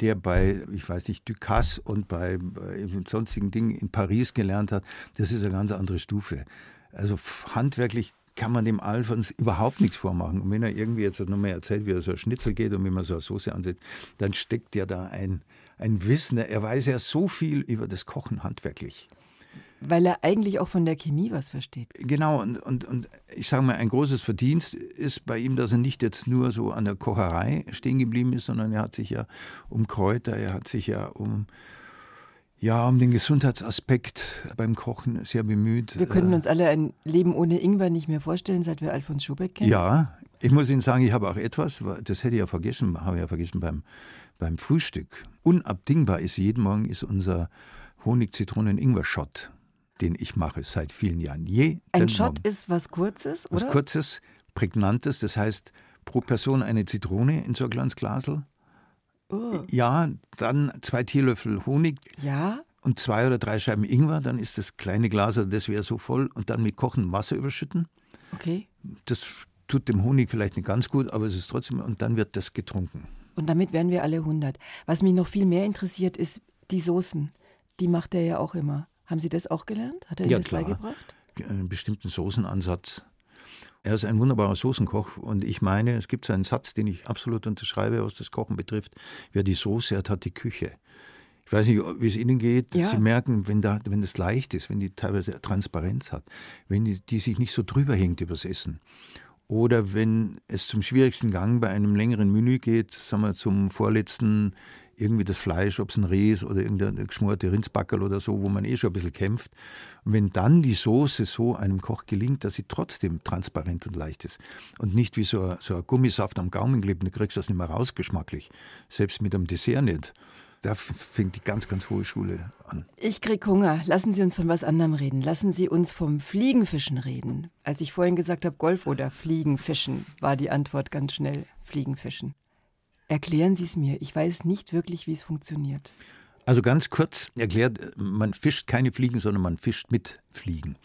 der bei, ich weiß nicht, Ducasse und bei, bei sonstigen Dingen in Paris gelernt hat, das ist eine ganz andere Stufe. Also handwerklich kann man dem Alfons überhaupt nichts vormachen. Und wenn er irgendwie jetzt nochmal erzählt, wie er so ein Schnitzel geht und wie man so eine Soße ansetzt, dann steckt ja da ein, ein Wissen. Er weiß ja so viel über das Kochen handwerklich. Weil er eigentlich auch von der Chemie was versteht. Genau, und, und, und ich sage mal, ein großes Verdienst ist bei ihm, dass er nicht jetzt nur so an der Kocherei stehen geblieben ist, sondern er hat sich ja um Kräuter, er hat sich ja um ja, um den Gesundheitsaspekt beim Kochen sehr bemüht. Wir können äh, uns alle ein Leben ohne Ingwer nicht mehr vorstellen, seit wir Alfons Schubeck kennen. Ja, ich muss Ihnen sagen, ich habe auch etwas, das hätte ich ja vergessen, habe ich ja vergessen beim, beim Frühstück. Unabdingbar ist jeden Morgen ist unser Honig-Zitronen-Ingwer-Shot, den ich mache seit vielen Jahren. Jeden Ein Shot Morgen. ist was Kurzes, oder? Was Kurzes, Prägnantes, das heißt pro Person eine Zitrone in so ein kleines Glasel Oh. Ja, dann zwei Teelöffel Honig. Ja. Und zwei oder drei Scheiben Ingwer, dann ist das kleine Glas, also das wäre so voll, und dann mit kochendem Wasser überschütten. Okay. Das tut dem Honig vielleicht nicht ganz gut, aber es ist trotzdem, und dann wird das getrunken. Und damit werden wir alle 100. Was mich noch viel mehr interessiert, ist die Soßen. Die macht er ja auch immer. Haben Sie das auch gelernt? Hat er Ihnen ja, das klar. beigebracht? Einen bestimmten Soßenansatz. Er ist ein wunderbarer Soßenkoch und ich meine, es gibt so einen Satz, den ich absolut unterschreibe, was das Kochen betrifft. Wer die Soße hat, hat die Küche. Ich weiß nicht, wie es Ihnen geht. Ja. Sie merken, wenn, da, wenn das leicht ist, wenn die teilweise Transparenz hat, wenn die, die sich nicht so drüber hängt übers Essen. Oder wenn es zum schwierigsten Gang bei einem längeren Menü geht, sagen wir zum vorletzten irgendwie das Fleisch, ob es ein Reh ist oder irgendeine geschmorte Rindsbackerl oder so, wo man eh schon ein bisschen kämpft. Und wenn dann die Soße so einem Koch gelingt, dass sie trotzdem transparent und leicht ist und nicht wie so ein, so ein Gummisaft am Gaumen klebt, du kriegst das nicht mehr raus geschmacklich, selbst mit einem Dessert nicht, Da fängt die ganz, ganz hohe Schule an. Ich krieg Hunger. Lassen Sie uns von was anderem reden. Lassen Sie uns vom Fliegenfischen reden. Als ich vorhin gesagt habe, Golf oder Fliegenfischen, war die Antwort ganz schnell Fliegenfischen. Erklären Sie es mir. Ich weiß nicht wirklich, wie es funktioniert. Also ganz kurz erklärt, man fischt keine Fliegen, sondern man fischt mit Fliegen.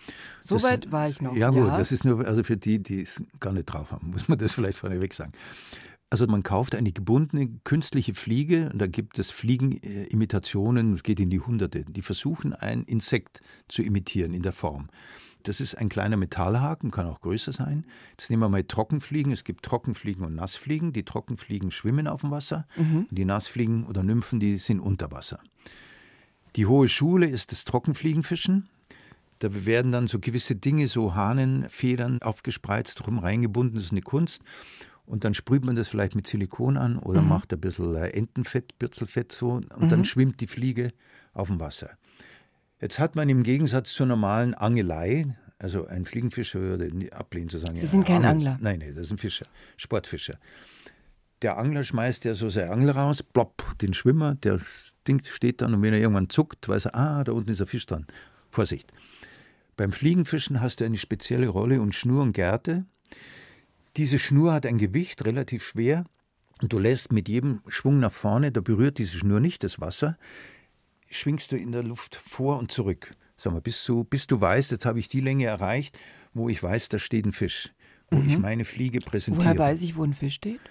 Soweit war ich noch. Ja, gut, ja. das ist nur also für die, die es gar nicht drauf haben, muss man das vielleicht vorneweg sagen. Also man kauft eine gebundene künstliche Fliege und da gibt es Fliegenimitationen, es geht in die Hunderte, die versuchen ein Insekt zu imitieren in der Form. Das ist ein kleiner Metallhaken, kann auch größer sein. Jetzt nehmen wir mal Trockenfliegen. Es gibt Trockenfliegen und Nassfliegen. Die Trockenfliegen schwimmen auf dem Wasser. Mhm. Die Nassfliegen oder Nymphen, die sind unter Wasser. Die hohe Schule ist das Trockenfliegenfischen. Da werden dann so gewisse Dinge, so Hahnenfedern aufgespreizt, rum reingebunden. Das ist eine Kunst. Und dann sprüht man das vielleicht mit Silikon an oder mhm. macht ein bisschen äh, Entenfett, Bürzelfett so und mhm. dann schwimmt die Fliege auf dem Wasser. Jetzt hat man im Gegensatz zur normalen Angelei, also ein Fliegenfischer würde ablehnen zu sagen. Sie sind kein Angler. Nein, nein, das ist ein Fischer, Sportfischer. Der Angler schmeißt ja so seine Angel raus, plopp, den Schwimmer, der Ding steht dann und wenn er irgendwann zuckt, weiß er, ah, da unten ist ein Fisch dran. Vorsicht. Beim Fliegenfischen hast du eine spezielle Rolle und Schnur und Gärte. Diese Schnur hat ein Gewicht, relativ schwer, und du lässt mit jedem Schwung nach vorne, da berührt diese Schnur nicht das Wasser, schwingst du in der Luft vor und zurück. Sag mal, bis du, bis du weißt, jetzt habe ich die Länge erreicht, wo ich weiß, da steht ein Fisch, wo mhm. ich meine Fliege präsentiere. Woher weiß ich, wo ein Fisch steht?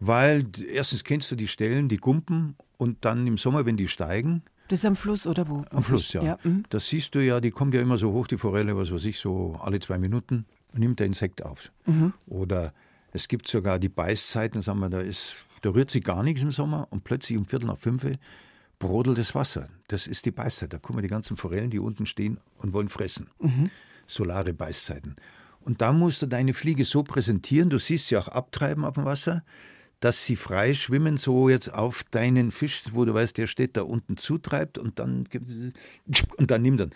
Weil erstens kennst du die Stellen, die Gumpen, und dann im Sommer, wenn die steigen. Das ist am Fluss oder wo? Am Fluss, ja. ja. Mhm. Das siehst du ja, die kommt ja immer so hoch, die Forelle, was weiß ich, so alle zwei Minuten nimmt der Insekt auf. Mhm. Oder es gibt sogar die Beißzeiten, sagen wir, da ist, da rührt sich gar nichts im Sommer und plötzlich um Viertel nach fünf brodelt das Wasser. Das ist die Beißzeit. Da kommen die ganzen Forellen, die unten stehen und wollen fressen. Mhm. Solare Beißzeiten. Und da musst du deine Fliege so präsentieren, du siehst sie auch abtreiben auf dem Wasser, dass sie frei schwimmen, so jetzt auf deinen Fisch, wo du weißt, der steht da unten zutreibt und dann (laughs) und dann nimmt er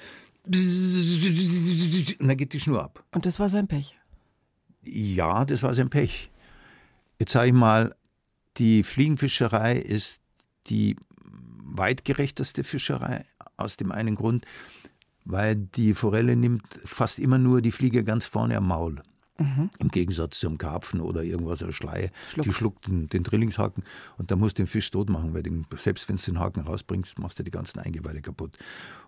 und dann geht die Schnur ab. Und das war sein Pech? Ja, das war sein Pech. Jetzt sage ich mal, die Fliegenfischerei ist die weitgerechteste Fischerei aus dem einen Grund, weil die Forelle nimmt fast immer nur die Fliege ganz vorne am Maul. Mhm. Im Gegensatz zum Karpfen oder irgendwas, eine Schleie, Schluck. die schluckt den, den Drillingshaken und da musst du den Fisch tot machen, weil den, selbst wenn du den Haken rausbringst, machst du die ganzen Eingeweide kaputt.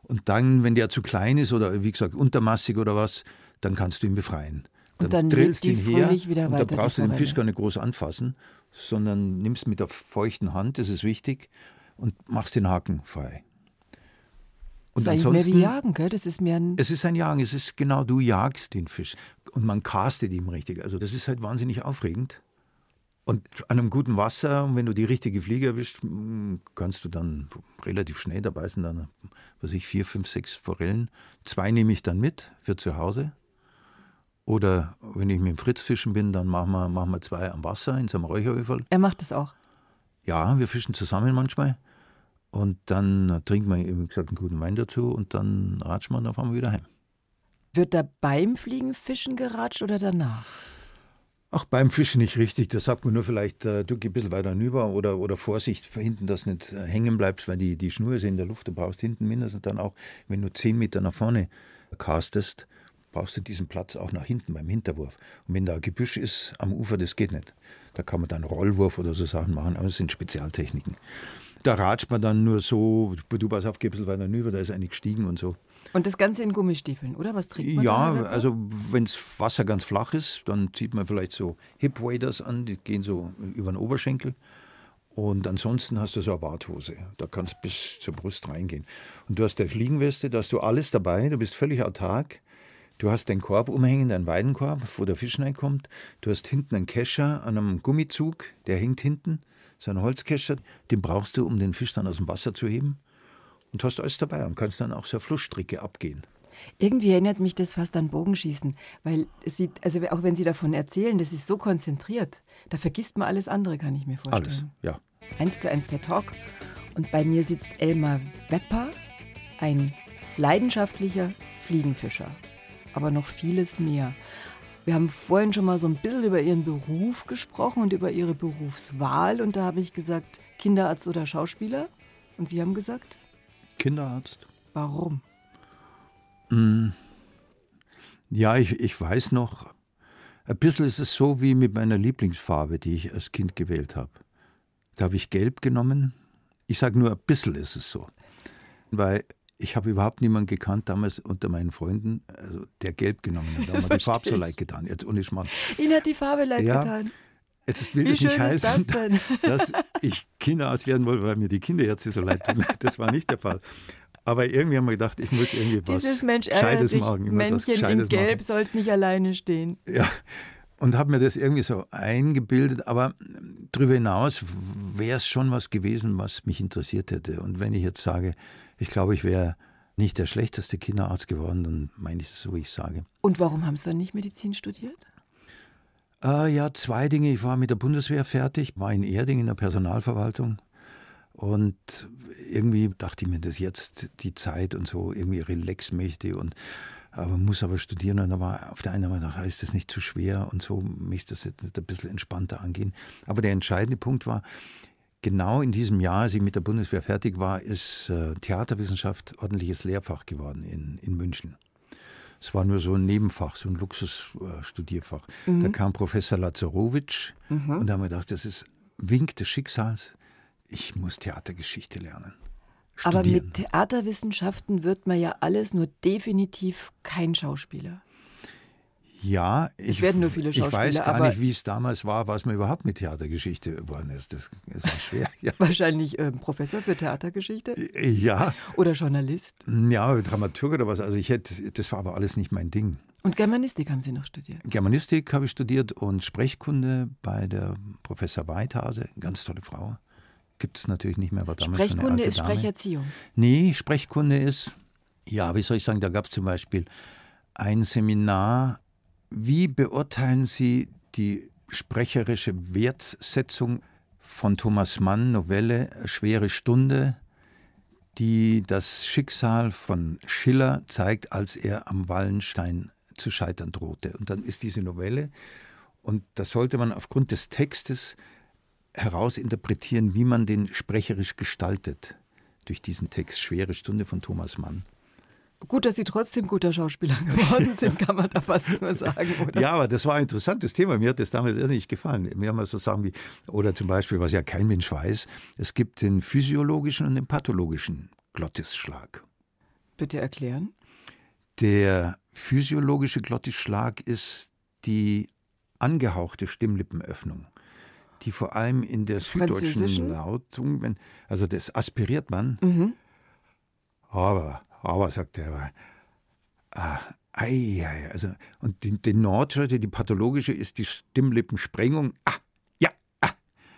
Und dann, wenn der zu klein ist oder wie gesagt untermassig oder was, dann kannst du ihn befreien. Dann, und dann drillst ihn her wieder und da brauchst du den Fisch gar nicht groß anfassen, sondern nimmst mit der feuchten Hand, das ist wichtig, und machst den Haken frei. Und das ist mehr wie Jagen, gell? Das ist mehr ein es ist ein Jagen, es ist genau, du jagst den Fisch und man castet ihm richtig. Also das ist halt wahnsinnig aufregend. Und an einem guten Wasser, wenn du die richtige Fliege erwischt, kannst du dann relativ schnell dabei sein, dann, was ich, vier, fünf, sechs Forellen. Zwei nehme ich dann mit für zu Hause. Oder wenn ich mit dem Fritz fischen bin, dann machen wir, machen wir zwei am Wasser in so einem Räucheröferl. Er macht das auch? Ja, wir fischen zusammen manchmal. Und dann trinkt man, wie gesagt, einen guten Wein dazu und dann ratscht man, fahren wir wieder heim. Wird da beim Fliegenfischen geratscht oder danach? Ach, beim Fischen nicht richtig. Da sagt man nur vielleicht, äh, du geh ein bisschen weiter hinüber oder, oder Vorsicht hinten, dass du nicht äh, hängen bleibst, weil die, die Schnur ist in der Luft. Du brauchst hinten mindestens dann auch, wenn du zehn Meter nach vorne castest, brauchst du diesen Platz auch nach hinten beim Hinterwurf. Und wenn da ein Gebüsch ist am Ufer, das geht nicht. Da kann man dann Rollwurf oder so Sachen machen, aber das sind Spezialtechniken. Da ratscht man dann nur so, du pass auf, bisschen weiter hinüber, da ist eine gestiegen und so. Und das Ganze in Gummistiefeln, oder? Was trägt man Ja, da also wenn das Wasser ganz flach ist, dann zieht man vielleicht so Hip Waders an, die gehen so über den Oberschenkel. Und ansonsten hast du so eine Warthose. Da kannst du bis zur Brust reingehen. Und du hast deine Fliegenweste, da hast du alles dabei, du bist völlig autark. Du hast den Korb umhängen, deinen Weidenkorb, wo der Fisch reinkommt. Du hast hinten einen Kescher an einem Gummizug, der hängt hinten. So ein Holzkescher, den brauchst du, um den Fisch dann aus dem Wasser zu heben und hast alles dabei und kannst dann auch so Flussstricke abgehen. Irgendwie erinnert mich das fast an Bogenschießen, weil sie, also auch wenn Sie davon erzählen, das ist so konzentriert, da vergisst man alles andere, kann ich mir vorstellen. Alles, ja. Eins zu eins der Talk. Und bei mir sitzt Elmar Wepper, ein leidenschaftlicher Fliegenfischer, aber noch vieles mehr. Wir haben vorhin schon mal so ein bisschen über Ihren Beruf gesprochen und über Ihre Berufswahl. Und da habe ich gesagt, Kinderarzt oder Schauspieler. Und Sie haben gesagt? Kinderarzt. Warum? Mm. Ja, ich, ich weiß noch, ein bisschen ist es so wie mit meiner Lieblingsfarbe, die ich als Kind gewählt habe. Da habe ich gelb genommen. Ich sage nur, ein bisschen ist es so. Weil ich habe überhaupt niemanden gekannt damals unter meinen Freunden, also der gelb genommen hat. Da haben wir die Farbe so leid getan. Jetzt ohne Schmarrn. Ihnen hat die Farbe leid ja, getan. Jetzt will Wie das nicht heißen, das (laughs) dass ich Kinderarzt werden wollte, weil mir die Kinderärzte so leid tun. (laughs) Das war nicht der Fall. Aber irgendwie haben wir gedacht, ich muss irgendwie was Dieses Mensch Gescheites machen. Männchen in Gelb sollte nicht alleine stehen. Ja, und habe mir das irgendwie so eingebildet. Aber darüber hinaus wäre es schon was gewesen, was mich interessiert hätte. Und wenn ich jetzt sage, ich glaube, ich wäre nicht der schlechteste Kinderarzt geworden, dann meine ich es so, wie ich sage. Und warum haben Sie dann nicht Medizin studiert? Äh, ja, zwei Dinge. Ich war mit der Bundeswehr fertig, war in Erding in der Personalverwaltung. Und irgendwie dachte ich mir, das jetzt die Zeit und so irgendwie relax möchte und aber muss aber studieren. Und da war auf der einen Seite, ist das nicht zu schwer und so, möchte das jetzt ein bisschen entspannter angehen. Aber der entscheidende Punkt war, genau in diesem Jahr, als ich mit der Bundeswehr fertig war, ist äh, Theaterwissenschaft ordentliches Lehrfach geworden in, in München. Es war nur so ein Nebenfach, so ein Luxusstudierfach. Äh, mhm. Da kam Professor Lazarowitsch mhm. und da haben wir gedacht, das ist Wink des Schicksals. Ich muss Theatergeschichte lernen. Studieren. Aber mit Theaterwissenschaften wird man ja alles nur definitiv kein Schauspieler. Ja, ich, es werden nur viele Schauspieler. Ich weiß gar nicht, wie es damals war, was man überhaupt mit Theatergeschichte geworden ist. Das, das war schwer. (laughs) Ja. Wahrscheinlich äh, Professor für Theatergeschichte? Ja. Oder Journalist? Ja, Dramaturg oder was. Also ich hätte, das war aber alles nicht mein Ding. Und Germanistik haben Sie noch studiert? Germanistik habe ich studiert und Sprechkunde bei der Professor Weithase, ganz tolle Frau. Gibt es natürlich nicht mehr, aber damals Sprechkunde ist Dame. Sprecherziehung? Nee, Sprechkunde ist, ja, wie soll ich sagen, da gab es zum Beispiel ein Seminar wie beurteilen Sie die sprecherische Wertsetzung von Thomas Mann, Novelle Schwere Stunde, die das Schicksal von Schiller zeigt, als er am Wallenstein zu scheitern drohte. Und dann ist diese Novelle, und das sollte man aufgrund des Textes herausinterpretieren, wie man den sprecherisch gestaltet durch diesen Text Schwere Stunde von Thomas Mann. Gut, dass Sie trotzdem guter Schauspieler (laughs) geworden sind, kann man da fast nur sagen, oder? Ja, aber das war ein interessantes Thema. Mir hat das damals nicht gefallen. Mir haben wir so Sachen wie, oder zum Beispiel, was ja kein Mensch weiß, es gibt den physiologischen und den pathologischen Glottisschlag. Bitte erklären. Der physiologische Glottisschlag ist die angehauchte Stimmlippenöffnung, die vor allem in der süddeutschen Lautung, wenn, also das aspiriert man, mhm. aber aber, sagt er, ah, ei, ei, also, und die, die Nordseite, die pathologische, ist die Stimmlippensprengung. Ah, ja, ah.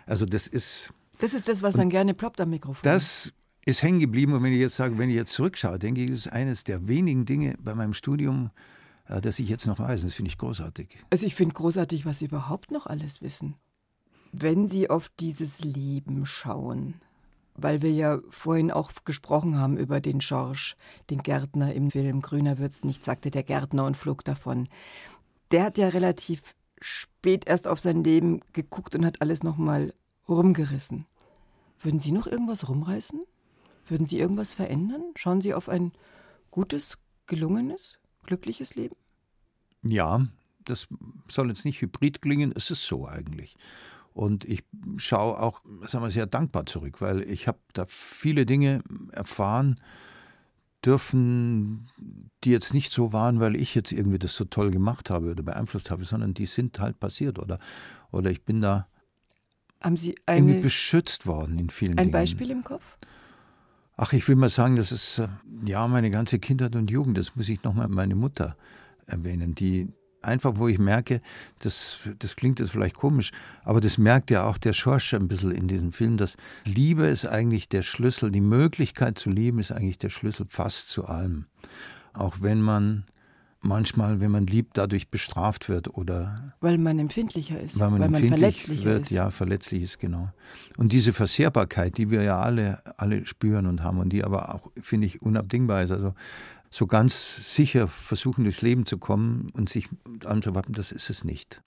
Also das ist. Das ist das, was dann gerne ploppt am Mikrofon. Das ist hängen geblieben. Und wenn ich jetzt sage, wenn ich jetzt zurückschaue, denke ich, ist eines der wenigen Dinge bei meinem Studium, äh, das ich jetzt noch weiß. Das finde ich großartig. Also ich finde großartig, was Sie überhaupt noch alles wissen. Wenn Sie auf dieses Leben schauen, weil wir ja vorhin auch gesprochen haben über den Schorsch, den Gärtner im Film Grüner wird's nicht, sagte der Gärtner und flog davon. Der hat ja relativ spät erst auf sein Leben geguckt und hat alles nochmal rumgerissen. Würden Sie noch irgendwas rumreißen? Würden Sie irgendwas verändern? Schauen Sie auf ein gutes, gelungenes, glückliches Leben? Ja, das soll jetzt nicht hybrid klingen, es ist so eigentlich. Und ich schaue auch, sagen wir, sehr dankbar zurück, weil ich habe da viele Dinge erfahren dürfen, die jetzt nicht so waren, weil ich jetzt irgendwie das so toll gemacht habe oder beeinflusst habe, sondern die sind halt passiert oder, oder ich bin da haben Sie eine, irgendwie beschützt worden in vielen ein Dingen. Ein Beispiel im Kopf? Ach, ich will mal sagen, das ist äh, ja meine ganze Kindheit und Jugend. Das muss ich nochmal meine Mutter erwähnen, die einfach, wo ich merke, das, das klingt jetzt vielleicht komisch, aber das merkt ja auch der Schorsch ein bisschen in diesem Film, dass Liebe ist eigentlich der Schlüssel, die Möglichkeit zu lieben ist eigentlich der Schlüssel fast zu allem. Auch wenn man manchmal, wenn man liebt, dadurch bestraft wird oder. Weil man empfindlicher ist. Weil man, weil man verletzlicher wird, ist. Ja, verletzlich ist, genau. Und diese Versehrbarkeit, die wir ja alle, alle spüren und haben und die aber auch, finde ich, unabdingbar ist. Also so ganz sicher versuchen, durchs Leben zu kommen und sich anzuwappen, das ist es nicht.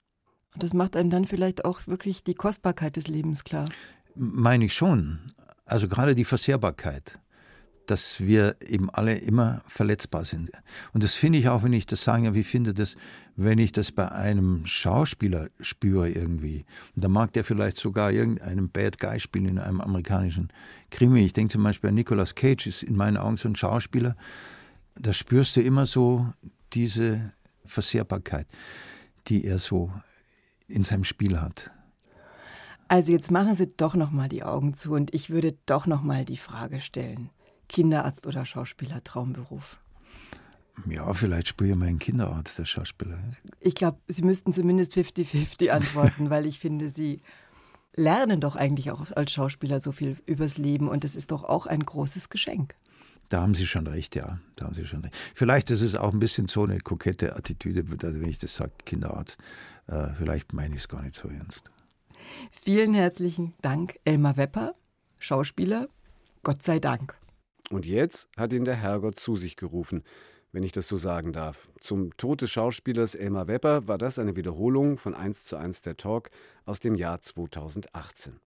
Und das macht einem dann vielleicht auch wirklich die Kostbarkeit des Lebens klar. Meine ich schon. Also gerade die Versehrbarkeit, dass wir eben alle immer verletzbar sind. Und das finde ich auch, wenn ich das sage, wie finde das, wenn ich das bei einem Schauspieler spüre irgendwie. Und da mag der vielleicht sogar irgendeinen Bad Guy spielen in einem amerikanischen Krimi. Ich denke zum Beispiel an Nicolas Cage, ist in meinen Augen so ein Schauspieler. Da spürst du immer so diese Versehrbarkeit, die er so in seinem Spiel hat. Also jetzt machen Sie doch noch mal die Augen zu und ich würde doch noch mal die Frage stellen: Kinderarzt oder Schauspieler Traumberuf? Ja, vielleicht spüre ich meinen Kinderarzt, der Schauspieler. Ich glaube, Sie müssten zumindest 50-50 (laughs) antworten, weil ich finde, Sie lernen doch eigentlich auch als Schauspieler so viel übers Leben und das ist doch auch ein großes Geschenk. Da haben Sie schon recht, ja. Da haben Sie schon recht. Vielleicht ist es auch ein bisschen so eine kokette Attitüde, also wenn ich das sage, Kinderarzt. Äh, vielleicht meine ich es gar nicht so ernst. Vielen herzlichen Dank, Elmar Wepper, Schauspieler. Gott sei Dank. Und jetzt hat ihn der Herrgott zu sich gerufen, wenn ich das so sagen darf. Zum Tod des Schauspielers Elmar Wepper war das eine Wiederholung von 1 zu 1 der Talk aus dem Jahr 2018.